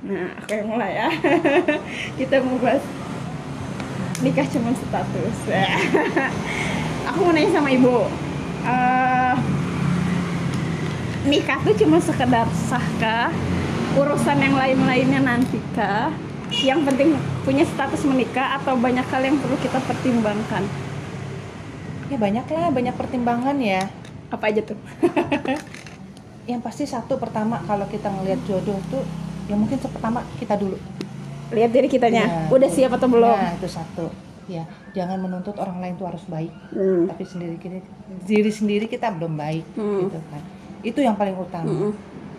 Nah, oke mulai ya. Kita mau bahas nikah cuman status. Aku mau nanya sama ibu. Eh, nikah tuh cuma sekedar sahkah? Urusan yang lain-lainnya nantikah? Yang penting punya status menikah atau banyak hal yang perlu kita pertimbangkan? Ya banyak lah, banyak pertimbangan ya. Apa aja tuh? Yang pasti satu pertama kalau kita ngelihat jodoh tuh, ya mungkin pertama kita dulu. Lihat diri kitanya. Ya. Udah siap atau belum? Nah itu satu. Ya jangan menuntut orang lain tuh harus baik, Hmm. tapi sendiri kita, diri sendiri kita belum baik, Hmm. gitu kan. Itu yang paling utama. Mm-mm.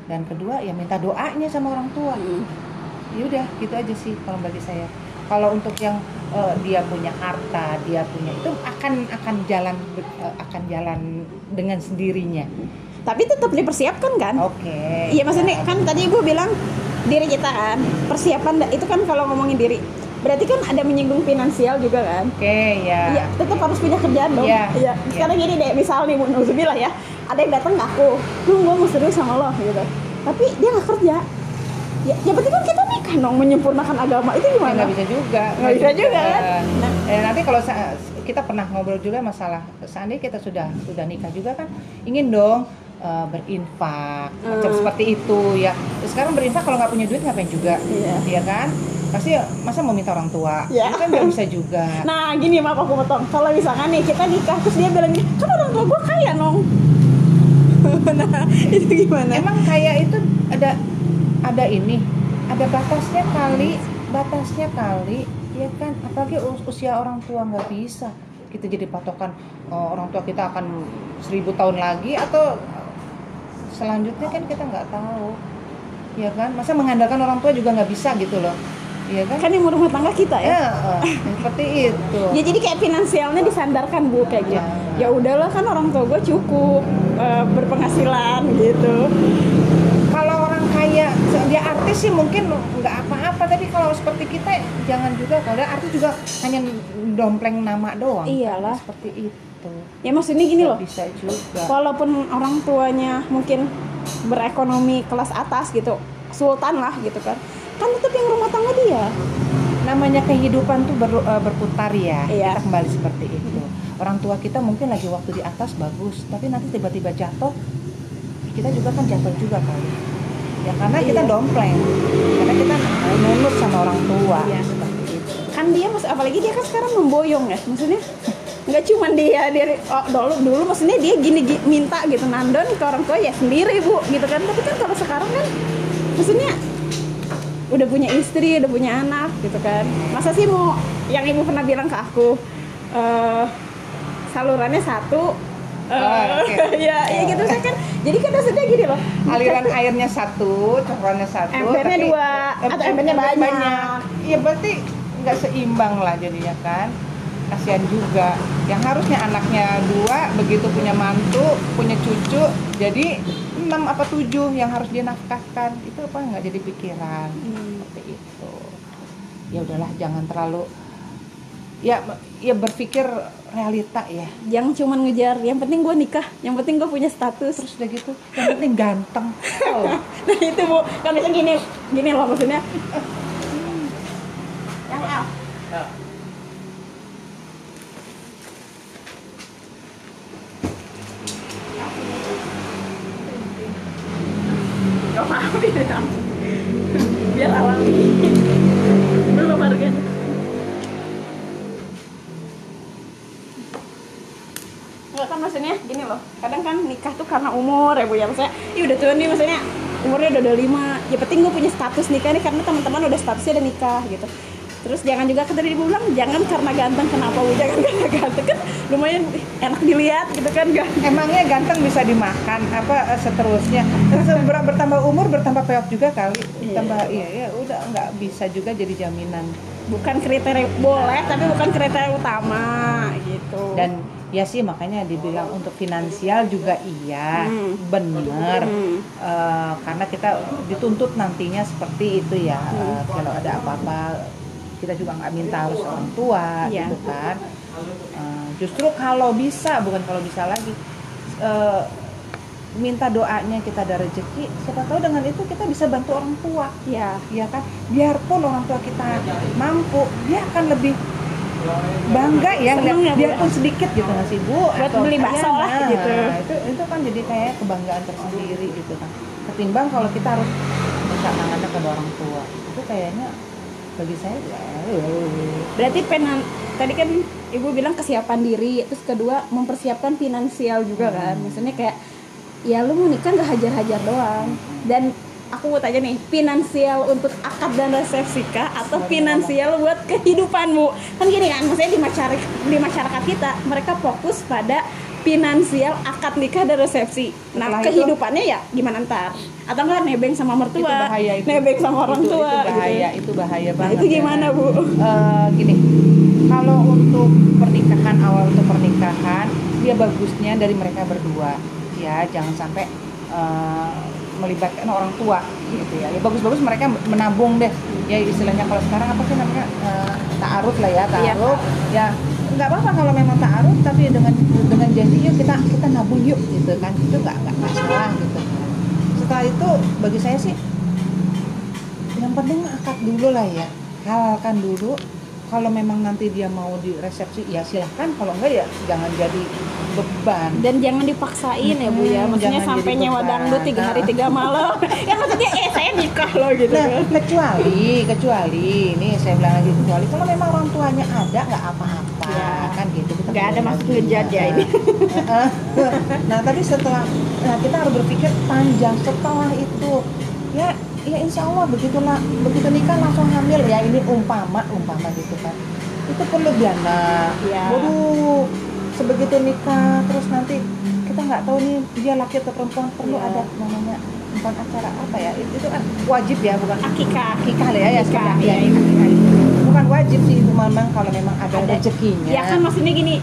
Dan kedua ya minta doanya sama orang tua. Hmm. ya udah gitu aja sih kalau bagi saya kalau untuk yang eh, dia punya harta dia punya itu akan akan jalan eh, akan jalan dengan sendirinya Tapi tetap dipersiapkan kan? oke Iya maksudnya kan tadi gue bilang diri kita kan persiapan itu kan kalau ngomongin diri berarti kan ada menyinggung finansial juga kan? oke ya Iya tetap harus punya kerjaan dong. Iya, Iya. Sekarang gini deh misal nih Nuzubillah ya ada yang datang ke aku, lu gue mau serius sama lo gitu. Tapi dia nggak kerja. Ya, yang penting kan kita nikah dong menyempurnakan agama itu Ya, gimana? nggak bisa juga Nggak bisa juga, kan? Nah. Eh, nanti kalau kita pernah ngobrol juga masalah seandainya kita sudah sudah nikah juga kan ingin dong eh, berinfak macam Hmm. seperti itu ya sekarang berinfak kalau nggak punya duit ngapain juga Iya. ya kan pasti masa mau minta orang tua Iya. itu kan nggak bisa juga Nah gini maaf aku potong. Kalau misalkan nih kita nikah terus dia bilang kan orang tua gue kaya nong. nah itu gimana? Emang kayak itu ada ada ini, ada batasnya kali, batasnya kali, ya kan? Apalagi us- usia orang tua nggak bisa kita jadi patokan oh, orang tua kita akan seribu tahun lagi atau selanjutnya kan kita nggak tahu, ya kan? Masa mengandalkan orang tua juga nggak bisa gitu loh, ya kan? kan yang rumah tangga kita ya. Ya, seperti itu. Ya jadi kayak finansialnya disandarkan bu kayak gitu. Jangan. Ya udahlah kan orang tua gue cukup eh, berpenghasilan gitu. kalau orang kaya dia artis sih mungkin nggak apa-apa tapi kalau seperti kita jangan juga kalau artis juga hanya dompleng nama doang Iyalah. seperti itu Ya maksudnya gini loh. Bisa juga Walaupun orang tuanya mungkin berekonomi kelas atas gitu, sultan lah gitu kan. Kan tetap yang rumah tangga dia. namanya kehidupan tuh ber- eh, berputar ya Iya. kita kembali seperti itu orang tua kita mungkin lagi waktu di atas bagus tapi nanti tiba-tiba jatuh kita juga kan jatuh juga kali ya karena kita Iya. dompleng karena kita nunut sama orang tua Iya. seperti itu Kan dia mas apalagi dia kan sekarang memboyong ya. Maksudnya nggak cuma dia dari oh, dulu dulu maksudnya dia gini, gi- minta gitu nandon ke orang tua ya sendiri bu gitu kan tapi kan kalau sekarang kan maksudnya udah punya istri udah punya anak gitu kan masa sih mau yang ibu pernah bilang ke aku eh salurannya satu eh, Oh, oke. ya ya gitu saya kan jadi kan maksudnya gini loh aliran airnya satu, coklatnya satu, Embernya dua, atau em- embernya ember banyak. Iya berarti nggak seimbang lah jadinya kan. Kasihan juga. Yang harusnya anaknya dua, begitu punya mantu, punya cucu, jadi enam apa tujuh yang harus dia nafkahkan. Itu apa nggak jadi pikiran Hmm. seperti itu. Ya udahlah, jangan terlalu ya ya berpikir realita ya. jangan cuma ngejar yang penting gue nikah yang penting gue punya status Terus udah gitu, yang penting ganteng. Oh. nah itu bu kan bisa gini gini loh maksudnya yang L Gak mau ya biar alami belum harganya Enggak kan maksudnya gini loh kadang kan nikah tuh karena umur ya bu ya maksudnya ya udah tua nih maksudnya umurnya udah udah lima ya penting gue punya status nikah nih karena teman-teman udah statusnya udah nikah gitu terus jangan juga kan tadi dibilang jangan karena ganteng kenapa bu jangan karena ganteng kan lumayan enak dilihat gitu kan gak Emangnya ganteng bisa dimakan apa eh, seterusnya? Terus ber- bertambah umur bertambah peok juga kali. Iya. Tambah iya ya udah nggak bisa juga jadi jaminan. bukan kriteria boleh tapi bukan kriteria utama gitu Dan ya sih makanya dibilang untuk finansial juga iya, Hmm. bener. Hmm. Eh, karena kita dituntut nantinya seperti itu ya. Eh, kalau ada apa-apa kita juga nggak minta harus orang tua Iya. gitu kan. Eh, justru kalau bisa bukan kalau bisa lagi. eh, minta doanya kita ada rezeki siapa tahu dengan itu kita bisa bantu orang tua ya ya kan biarpun orang tua kita mampu dia akan lebih bangga ya ngeliat ya, Bu, biarpun sedikit gitu nggak sih bu. Buat beli bakso lah, nah, gitu. itu itu kan jadi kayak kebanggaan tersendiri gitu kan. Ketimbang kalau kita harus minta ke orang tua. Itu kayaknya bagi saya ya berarti penan tadi kan ibu bilang kesiapan diri terus kedua mempersiapkan finansial juga kan. Maksudnya kayak ya lu mau nikah nggak hajar-hajar doang. Dan aku mau tanya nih finansial untuk akad dan resepsi kah atau finansial buat kehidupan bu kan gini kan maksudnya di masyarakat di masyarakat kita mereka fokus pada finansial akad nikah dan resepsi. Nah Setelah itu- kehidupannya ya gimana ntar? Atau enggak nebeng sama itu mertua bahaya itu. nebeng sama orang itu, tua itu bahaya gitu. itu bahaya nah banget itu ya. gimana bu? Eh, gini kalau untuk pernikahan awal untuk pernikahan dia bagusnya dari mereka berdua. Ya jangan sampai eh, melibatkan orang tua gitu ya. Ya bagus-bagus mereka menabung deh. Ya istilahnya kalau sekarang apa sih namanya eh, taaruf lah ya Iya, taaruf. Ya nggak apa-apa kalau memang taaruf tapi dengan dengan janji yuk kita kita nabung yuk gitu kan. Itu nggak nggak masalah gitu setelah itu bagi saya sih yang penting akad dulu lah ya. Halalkan dulu kalau memang nanti dia mau di resepsi ya silahkan. Kalau enggak ya jangan jadi beban. Dan jangan dipaksain ya bu ya. Hmm, maksudnya sampai nyewa dangdut tiga hari tiga malam. Ya maksudnya eh saya nikah loh gitu nah kan. kecuali kecuali ini saya bilang lagi kecuali kalau memang orang tuanya ada nggak apa-apa. Ya. kan gitu kita Nggak ada lagi. ngejudge ya ini. nah tapi setelah nah kita harus berpikir panjang setelah itu. Ya ya insya Allah begitulah begitu nikah langsung hamil ya ini umpama umpama gitu kan itu perlu dana Iya. waduh sebegitu nikah terus nanti kita nggak tahu nih dia laki atau perempuan perlu Iya. ada namanya bukan acara apa ya itu, itu kan wajib ya bukan akikah akikah lah ya ya iya, ya, iya. akikah itu. bukan wajib sih itu memang kalau memang ada, Ada. rezekinya ya kan maksudnya gini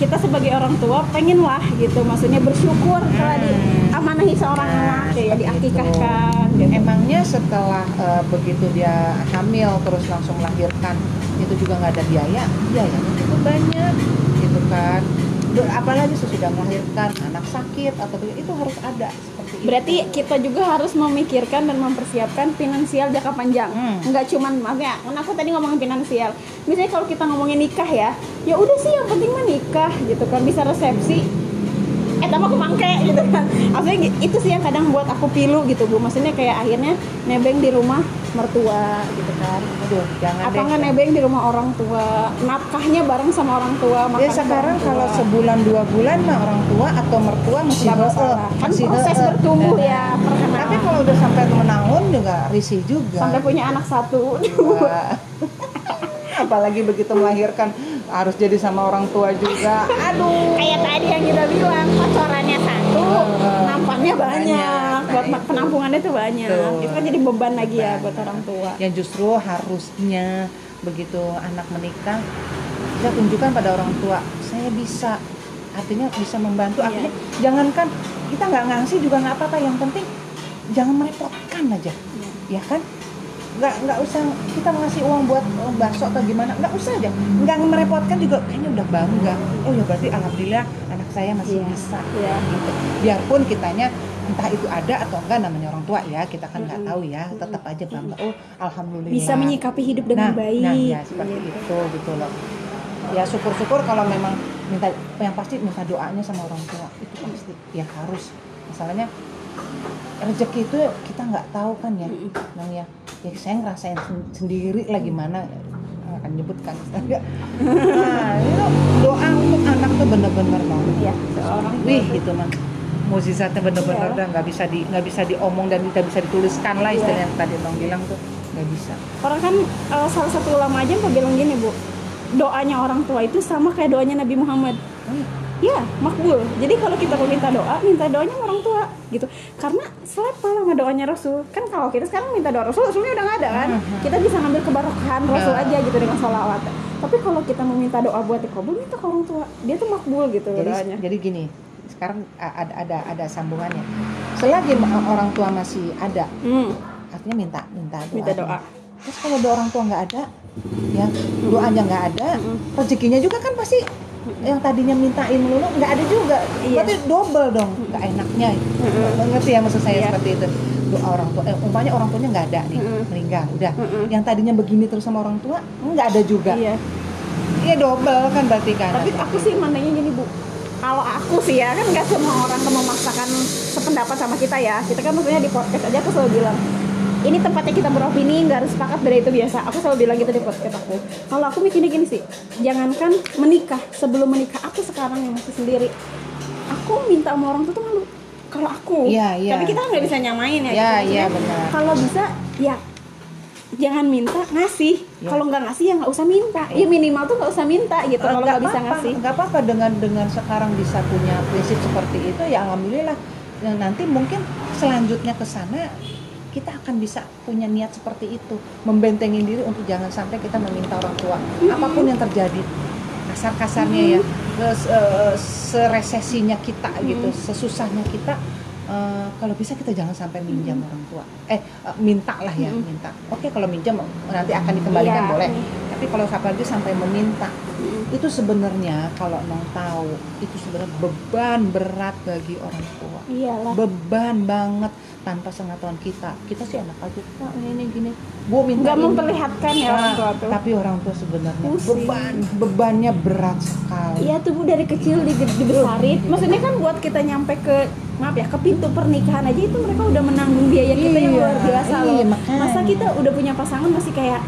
kita sebagai orang tua pengen lah gitu maksudnya bersyukur kalau Hmm. amanahi seorang Nah, anak ya diakikahkan gitu. Emangnya setelah eh, begitu dia hamil terus langsung melahirkan itu juga nggak ada biaya? Biayanya itu banyak, gitu kan. Apalagi sesudah melahirkan anak sakit atau itu harus ada. Berarti kita juga harus memikirkan dan mempersiapkan finansial jangka panjang. Hmm. Enggak cuman maksudnya, kan aku tadi ngomongin finansial. Misalnya kalau kita ngomongin nikah ya, ya udah sih yang penting mah nikah gitu kan bisa resepsi. Eh tambah kemangke gitu kan. Maksudnya gi- itu sih yang kadang buat aku pilu gitu Bu. Maksudnya kayak akhirnya nebeng di rumah mertua gitu kan. Aduh, jangan Apa deh. nggak nebeng di rumah orang tua, nafkahnya bareng sama orang tua. Ya sekarang bareng kalau tua. sebulan dua bulan mah orang tua atau mertua masih nggak heeh, masalah. Kan masih proses heeh. bertumbuh Nah, ya perkenalan. Tapi kalau udah sampai menahun juga risih juga. sampai punya anak satu. Wah. apalagi begitu melahirkan harus jadi sama orang tua juga aduh kayak tadi yang kita bilang pacarannya satu Heeh. nampannya banyak Banyak. Buat itu. penampungannya tuh banyak. Betul. itu kan jadi beban lagi ya buat orang tua. Yang justru harusnya begitu anak menikah kita tunjukkan pada orang tua saya bisa. Artinya bisa membantu. Artinya jangankan kita nggak ngasih juga nggak apa-apa yang penting jangan merepotkan aja. Ya kan? Nggak nggak usah kita ngasih uang buat oh, bakso atau gimana nggak usah aja. Nggak merepotkan juga kayaknya udah bangga. Oh ya berarti alhamdulillah anak saya masih Iya. bisa. Iya. gitu. Biarpun kitanya entah itu ada atau enggak namanya orang tua ya kita kan nggak Mm-mm. tahu ya tetap aja bangga oh alhamdulillah. Bisa menyikapi hidup dengan nah, baik. nah ya seperti Gitu. itu gitu loh. Ya syukur-syukur kalau memang minta yang pasti minta doanya sama orang tua itu pasti ya harus. Masalahnya rezeki itu kita nggak tahu kan ya. Bang ya ya saya ngerasain sen- sendiri lah gimana akan nyebutkan. Nah itu doa untuk anak tuh bener-bener banget. Seorang wih gitu mah mukjizatnya bener-bener Iya. udah nggak bisa di nggak bisa diomong dan tidak bisa dituliskan lah istilah yang tadi bang bilang tuh nggak bisa orang kan eh, salah satu ulama aja yang bilang gini bu doanya orang tua itu sama kayak doanya Nabi Muhammad iya. Ya, makbul. Jadi kalau kita mau minta doa, minta doanya orang tua gitu. Karena selevel sama doanya Rasul. Kan kalau kita sekarang minta doa Rasul, Rasulnya udah nggak ada kan. Mhm. Kita bisa ngambil keberkahan Rasul Ya. aja gitu dengan sholawat. Tapi kalau kita mau minta doa buat dikabul, minta ke orang tua. Dia tuh makbul gitu jadi doanya. jadi gini sekarang ada ada ada sambungannya selagi orang tua masih ada Hmm, artinya minta minta doa minta doa. terus kalau ada orang tua nggak ada ya doanya nggak ada Mm-mm. rezekinya juga kan pasti yang tadinya mintain melulu nggak ada juga Iya. berarti double dong nggak enaknya ngerti ya maksud saya Iya. seperti itu doa orang tua eh, umpamanya orang tuanya nggak ada nih Mm-mm. meninggal udah Mm-mm. yang tadinya begini terus sama orang tua nggak ada juga Iya. iya double kan berarti kan Tapi aku sih mandangnya gini bu, kalau aku sih ya kan nggak semua orang kan memaksakan sependapat sama kita ya. Kita kan maksudnya di podcast aja aku selalu bilang ini tempatnya kita beropini nggak harus sepakat beda itu biasa. Aku selalu bilang gitu di podcast aku. Kalau aku mikirnya gini sih, jangankan menikah sebelum menikah aku sekarang yang masih sendiri, aku minta sama orang tua tuh malu. Kalau aku, Iya, iya. tapi kita nggak bisa nyamain ya. Iya, gitu. Maksudnya, iya, benar. Kalau bisa ya jangan minta ngasih. Iya. Kalau nggak ngasih ya nggak usah minta. Ya minimal tuh nggak usah minta gitu. Kalau nggak bisa ngasih. nggak apa-apa dengan dengan sekarang bisa punya prinsip seperti itu ya alhamdulillah nanti mungkin selanjutnya ke sana kita akan bisa punya niat seperti itu membentengin diri untuk jangan sampai kita meminta orang tua apa pun yang terjadi kasar-kasarnya ya se- eh, seresesinya kita gitu sesusahnya kita eh, kalau bisa kita jangan sampai minjam orang tua. Eh eh, minta lah ya Mm. minta. Oke kalau minjam nanti akan dikembalikan Iya. boleh. Tapi kalau apalagi sampai meminta itu sebenarnya kalau nong tahu itu sebenarnya beban berat bagi orang tua Iyalah. beban banget tanpa pengetahuan kita kita sih enak aja pak ini gini bu minta Nggak ini." memperlihatkan ya orang tua tuh. tapi orang tua sebenarnya beban bebannya berat sekali Iya tuh bu dari kecil di, dibesarin. Maksudnya kan buat kita nyampe ke maaf ya ke pintu pernikahan aja itu mereka udah menanggung biaya kita yang Iya, luar biasa iya, loh. makanya. Masa kita udah punya pasangan masih kayak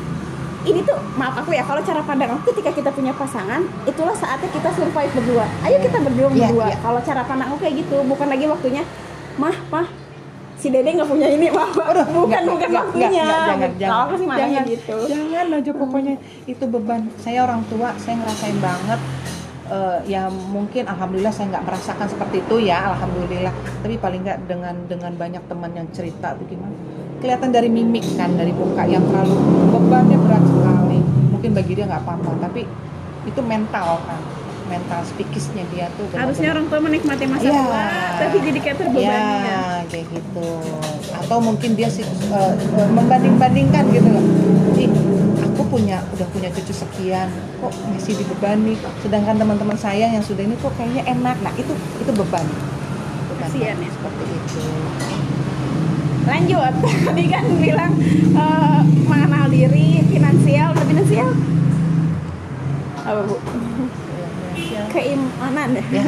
ini tuh maaf aku ya kalau cara pandang aku ketika kita punya pasangan itulah saatnya kita survive berdua. Ayo kita berjuang Iya, berdua. iya. kalau cara pandang aku kayak gitu bukan lagi waktunya mah mah si dede nggak punya ini mah Aduh, bukan enggak, bukan enggak, waktunya. enggak, enggak, jangan, Kalau jangan, aku sih jangan, gitu. jangan aja pokoknya itu beban. Saya orang tua saya ngerasain banget eh, ya mungkin alhamdulillah saya nggak merasakan seperti itu ya alhamdulillah. Tapi paling nggak dengan dengan banyak teman yang cerita tuh gimana kelihatan dari mimik kan dari muka yang terlalu bebannya berat sekali mungkin bagi dia nggak apa-apa tapi itu mental kan mental psikisnya dia tuh harusnya orang tua menikmati masa Iya. tua tapi jadi kayak terbebani ya. Ya, kayak gitu. Atau mungkin dia sih eh, eh, membanding-bandingkan gitu loh. Ih, aku punya udah punya cucu sekian, kok masih dibebani. Sedangkan teman-teman saya yang sudah ini kok kayaknya enak. Nah, itu itu beban. Beban Kasihan ya. seperti itu. Lanjut. Tadi kan bilang eh, mengenal diri finansial. Udah finansial? Apa bu? Keimanan ya. Ya.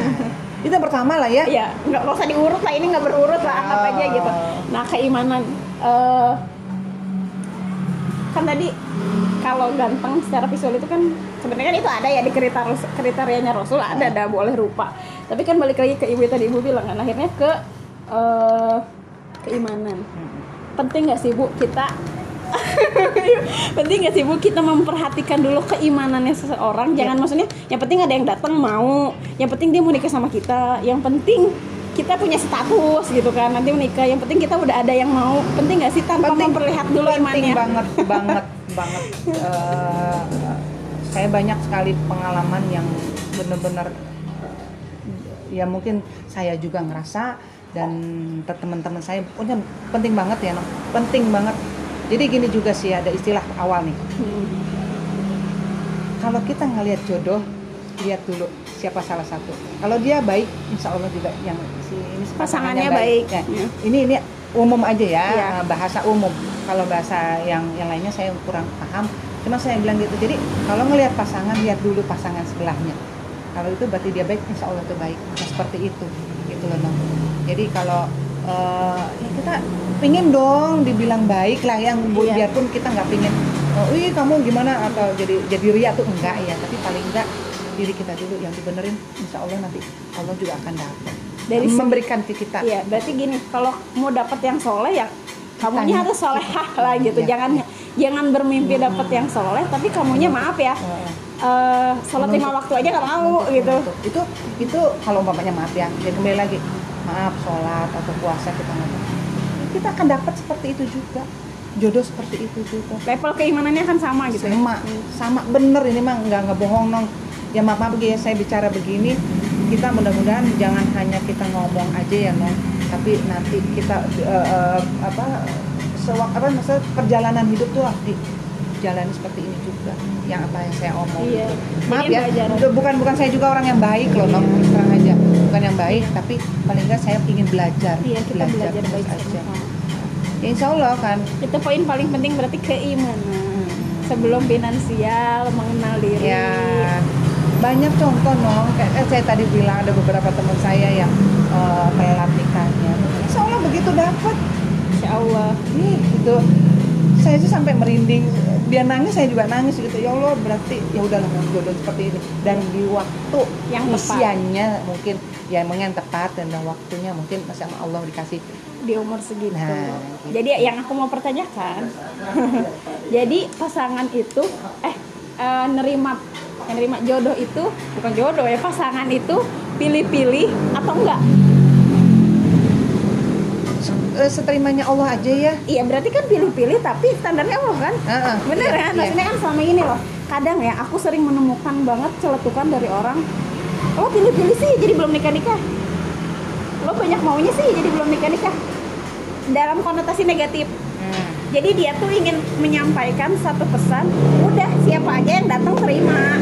Itu yang pertama lah ya. ya nggak usah diurut lah. Ini nggak berurut lah. Anggap aja gitu. Nah keimanan. Eh, kan tadi kalau ganteng secara visual itu kan sebenarnya kan itu ada ya di kriteria kriterianya Rasul. Ada ada boleh rupa. Tapi kan balik lagi ke ibu tadi. Ibu bilang kan akhirnya ke eh, keimanan. Penting nggak sih bu kita penting nggak sih bu kita memperhatikan dulu keimanannya seseorang? Jangan maksudnya yang penting ada yang datang mau yang penting dia mau nikah sama kita. Yang penting kita punya status gitu kan nanti menikah yang penting kita udah ada yang mau. Penting nggak sih tanpa Penting. memperlihat dulu penting imannya? banget banget banget. Eh, saya banyak sekali pengalaman yang benar-benar ya mungkin saya juga ngerasa dan te- teman-teman saya pokoknya penting banget ya penting banget. Jadi gini juga sih ada istilah awal nih. Kalau kita ngelihat jodoh lihat dulu siapa salah satu. Kalau dia baik insya Allah juga yang si ini Pasangannya baik. Ya, Ya. ini ini umum aja ya Iya. eh, bahasa umum. Kalau bahasa yang yang lainnya saya kurang paham. Cuma saya bilang gitu jadi kalau ngelihat pasangan lihat dulu pasangan sebelahnya. Kalau itu berarti dia baik insya Allah itu baik. Nah, seperti itu. Gitu loh. Jadi kalau ya kita pingin dong dibilang baik lah yang Iya. biarpun kita nggak pingin oh, ih kamu gimana atau jadi jadi ria tuh enggak ya tapi paling enggak diri kita dulu yang dibenerin insya Allah nanti Allah juga akan dapat Dari memberikan ke kita Iya, berarti gini, kalau mau dapat yang soleh ya kamunya harus solehah lah gitu. Iya. Jangan jangan bermimpi dapat yang soleh, tapi kamunya maaf ya, eh sholat lima waktu aja nggak mau gitu. itu itu kalau umpamanya maaf ya jadi kembali lagi maaf sholat atau puasa kita nggak kita akan dapat seperti itu juga. Jodoh seperti itu juga. Level keimanannya kan sama gitu. ya. sama sama. Bener ini mah nggak nggak bohong nong. Ya maaf maaf ya saya bicara begini. Kita mudah-mudahan jangan hanya kita ngomong aja ya nong. Tapi nanti kita eh, eh, apa sewak apa maksudnya perjalanan hidup tuh di dijalani seperti ini juga yang apa yang saya omong Iya. maaf Jadi ya bukan bukan saya juga orang yang baik loh Iya. Nom, terus terang aja. Bukan yang baik tapi paling enggak saya ingin belajar. Iya, kita belajar terus baik aja. ya, insya Allah kan. Itu poin paling penting berarti keimanan. Sebelum finansial, mengenal diri. ya banyak contoh no. Kayak eh, saya tadi bilang ada beberapa teman saya yang eh, telat nikahnya insya Allah begitu dapat. Insya Allah. nih gitu saya sih sampai merinding dia nangis saya juga nangis gitu ya Allah berarti ya udahlah jodoh seperti ini dan di waktu Yang tepat. usianya mungkin ya emang yang tepat dan waktunya mungkin masih sama Allah dikasih di umur segitu. Nah, gitu. Jadi yang aku mau pertanyakan, jadi pasangan itu eh eh, nerima nerima jodoh itu bukan jodoh ya pasangan itu pilih-pilih atau enggak? Eh, seterimanya Allah aja ya. Iya berarti kan pilih-pilih tapi standarnya Allah kan? Heeh, Bener iya, kan? iya. Maksudnya kan selama ini loh Kadang ya aku sering menemukan banget celetukan dari orang Lo pilih-pilih sih jadi belum nikah-nikah. Lo banyak maunya sih jadi belum nikah-nikah. Dalam konotasi negatif. Hmm. Jadi dia tuh ingin menyampaikan satu pesan Udah siapa aja yang datang terima.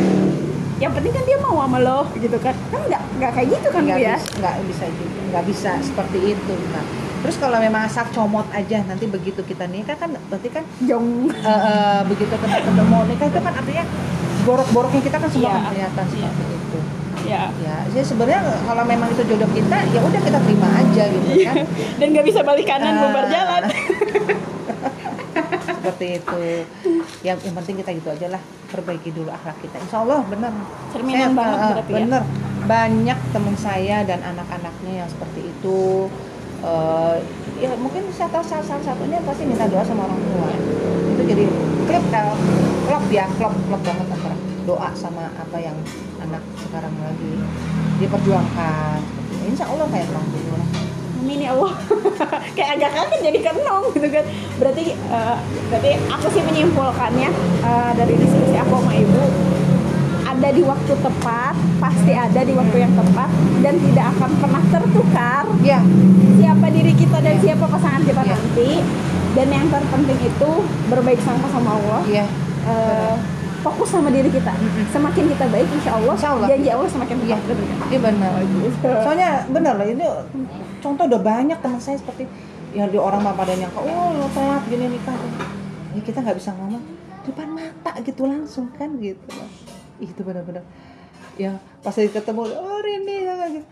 Yang penting kan dia mau sama lo gitu kan? Kan nggak, nggak kayak gitu kan nggak Bu ya bisa nggak bisa nggak bisa seperti itu nah terus kalau memang asal comot aja nanti begitu kita nikah kan berarti kan Jong. eh, eh, begitu kita ketemu nikah itu kan artinya borok-boroknya kita kan semua Iya. kan kelihatan seperti itu. Ya ya jadi sebenarnya kalau memang itu jodoh kita ya udah kita terima aja gitu kan. Dan nggak bisa balik kanan bubar Ah. jalan. Seperti itu. Yang, yang penting kita gitu aja lah perbaiki dulu akhlak kita. Insya Allah benar. Cerminan Saya, banget eh, berarti ya? bener banyak teman saya dan anak-anaknya yang seperti itu Eh, ya mungkin saya tahu salah, salah satunya pasti minta doa sama orang tua itu jadi klub eh, klub ya klub klub banget antara doa sama apa yang anak sekarang lagi diperjuangkan insya Allah kayak orang lah Amin ya Allah. Kayak agak kaget jadi kenong gitu kan. Berarti eh, berarti aku sih menyimpulkannya eh, dari diskusi aku sama ibu ada di waktu tepat, pasti ada di waktu yang tepat dan tidak akan pernah tertukar ya siapa diri kita dan siapa pasangan kita Iya. nanti. Dan yang terpenting itu berbaik sangka sama Allah. iya Eh, fokus sama diri kita. Semakin kita baik, insya Allah, Insya Allah. janji Allah semakin Iya. tepat. Iya benar. Gitu. Soalnya benar loh ini contoh udah banyak teman saya seperti yang di orang mah pada nyangka, oh lo telat gini nikah. Ya kita nggak bisa ngomong depan mata gitu langsung kan gitu loh. Itu benar-benar. Ya pas ketemu oh Rini ya gitu.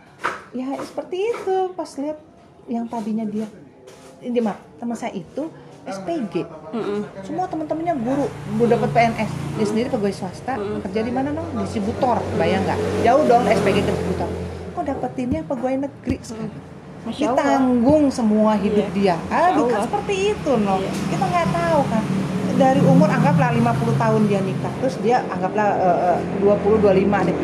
ya seperti itu. Pas lihat yang tadinya dia ini mah teman saya itu SPG Mm-mm. semua teman-temannya guru guru dapat PNS dia sendiri pegawai swasta kerja di mana dong distributor bayang nggak? Jauh dong SPG ke distributor kok dapetinnya pegawai negeri sekarang? Masya Allah. ditanggung semua hidup Iya. dia. Aduh kan seperti itu no Iya. kita nggak tahu kan dari umur anggaplah 50 tahun dia nikah terus dia anggaplah eh, eh, 20 25 deh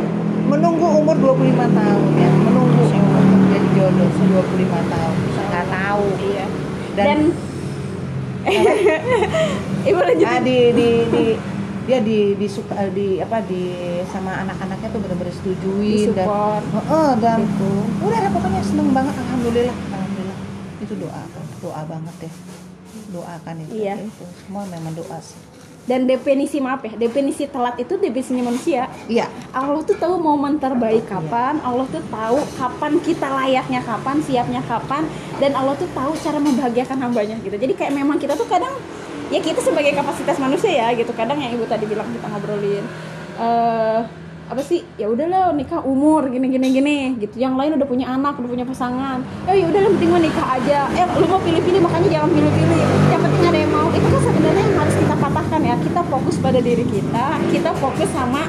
menunggu umur 25 tahun ya menunggu untuk jadi jodoh 25 tahun nggak tahu Iya. Dan- Dan, ibu lanjut. ah di di di dia di di suka di apa di sama anak-anaknya tuh benar-benar setujuin dan. Heeh, dan Gitu. udah pokoknya seneng banget alhamdulillah alhamdulillah itu doa doa banget deh doakan itu Iya. itu semua memang doa sih Dan definisi maaf ya, definisi telat itu definisinya manusia. iya Allah tuh tahu momen terbaik kapan, Allah tuh tahu kapan kita layaknya kapan, siapnya kapan, dan Allah tuh tahu cara membahagiakan hambanya gitu. Jadi kayak memang kita tuh kadang ya kita sebagai kapasitas manusia ya gitu. Kadang yang ibu tadi bilang kita ngobrolin eh apa sih ya udahlah nikah umur gini gini gini gitu. Yang lain udah punya anak udah punya pasangan. Eh ya udah yang penting mah nikah aja. Eh lu mau pilih pilih makanya jangan pilih pilih yang penting ada yang mau. Itu kan sebenarnya yang harus kita patahkan ya. Kita fokus pada diri kita kita fokus sama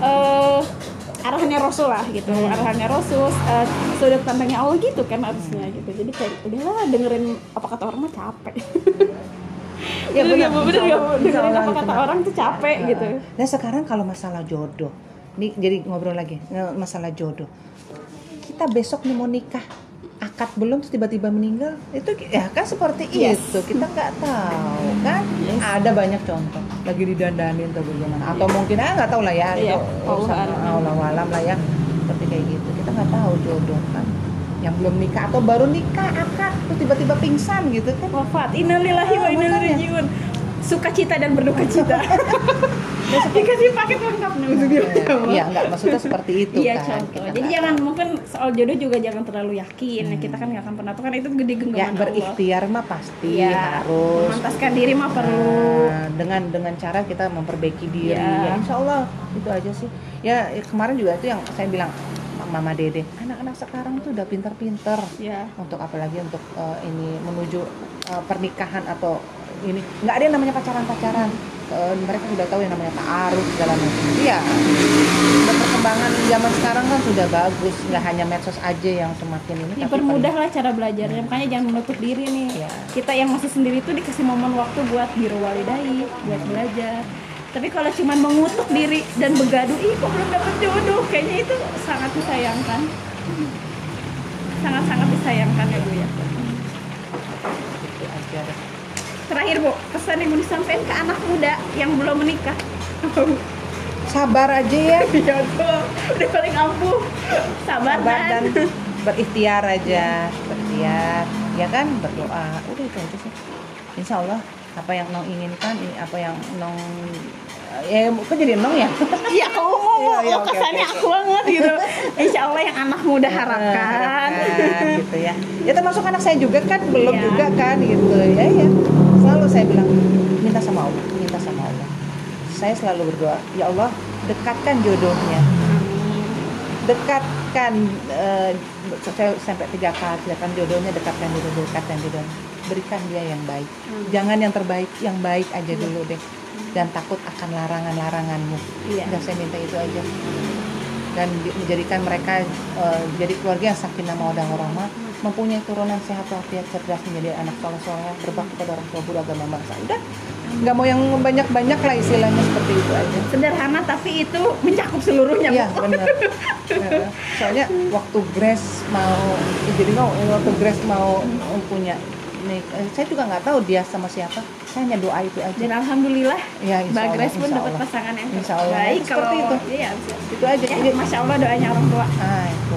eh arahannya Rasul lah gitu. Arahannya Rasul eh, sudut pandangnya Allah gitu kan harusnya gitu. Jadi kayak udahlah dengerin apa kata orang mah capek. Ya, bener benar. Allah, Bu? insya dengerin apa kata orang tuh capek gitu. Nah sekarang kalau masalah jodoh, nih jadi ngobrol lagi masalah jodoh. Kita besok nih mau nikah, akad belum terus tiba-tiba meninggal, itu ya kan seperti Yes. itu. Kita nggak tahu kan? Yes. Ada banyak contoh lagi didandanin atau bagaimana, atau mungkin ah nggak tahu lah ya. Itu Allah alam. Lah ya. Seperti kayak gitu. Kita nggak tahu jodoh kan. Yang belum nikah atau baru nikah akad terus tiba-tiba pingsan gitu kan? wafat innalillahi wa Ah, inna ilaihi rajiun sukacita dan berduka cita dikasih paket lengkap nih Iya, enggak maksudnya seperti itu Iya kan. contoh. Kita Jadi jangan mungkin soal jodoh juga jangan terlalu yakin. Ya, kita kan nggak akan pernah tahu kan itu gede ya genggaman Allah. berikhtiar mah pasti Iya. harus Memantaskan diri mah perlu. Nah, dengan dengan cara kita memperbaiki diri Iya. ya insya Allah itu aja sih ya ya, kemarin juga itu yang saya bilang mama dede anak-anak sekarang tuh udah pinter-pinter Ya. untuk apalagi untuk eh, ini menuju eh, pernikahan atau ini nggak ada yang namanya pacaran-pacaran Eh, mereka sudah tahu yang namanya taaruf segala macam iya perkembangan zaman sekarang kan sudah bagus nggak hanya medsos aja yang semakin ini Dipermudah lah cara belajarnya. Makanya jangan menutup diri nih. Iya. Kita yang masih sendiri tuh dikasih momen waktu buat biru walidai, buat belajar. Tapi kalau cuma mengutuk diri dan begaduh, ih kok belum dapet jodoh, kayaknya itu sangat disayangkan. Sangat-sangat disayangkan ya Bu ya. gitu aja. Terakhir Bu, pesan yang mau disampaikan ke anak muda yang belum menikah. sabar aja ya. Iya tuh, udah paling ampuh. Sabar, sabar dan, dan berikhtiar aja. Berikhtiar. Ya kan? Berdoa. Udah itu aja sih. Insya Allah apa yang nong inginkan apa yang nong ya kok jadi nong ya? Iya, kamu mau Iya, iya, oh, oke, kesannya oke, aku banget gitu. Insya Allah yang anak muda harapkan. Harapkan, gitu ya. Ya termasuk anak saya juga kan belum Iya. juga kan gitu. Ya ya selalu saya bilang minta sama Allah minta sama Allah. Saya selalu berdoa ya Allah dekatkan jodohnya. Dekatkan eh, saya sampai tiga kali dekatkan jodohnya dekatkan jodoh dekatkan jodoh berikan dia yang baik. Hmm. jangan yang terbaik yang baik aja dulu deh. Dan takut akan larangan-laranganmu. Iya. udah saya minta itu aja dan di- menjadikan mereka eh, jadi keluarga yang sakinah mawaddah warahmah mempunyai turunan sehat walafiat cerdas menjadi anak soleh soleh berbakti pada orang tua guru agama bangsa udah nggak mau yang banyak banyak lah istilahnya seperti itu aja Sederhana tapi itu mencakup seluruhnya. Iya benar. Eh, Soalnya waktu Grace mau jadi mau waktu Grace mau punya eh, saya juga nggak tahu dia sama siapa. Saya hanya doa itu aja. Dan alhamdulillah Ya, Mbak Grace pun dapat pasangan yang Insya Allah. baik Seperti kalau itu. Iya, Itu aja. ya, Masya Allah doanya orang tua. ah itu.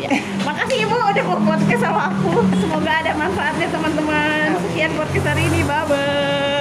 Ya. Makasih Ibu udah mau podcast sama aku. Semoga ada manfaatnya teman-teman. Amin. Sekian podcast hari ini. Bye bye.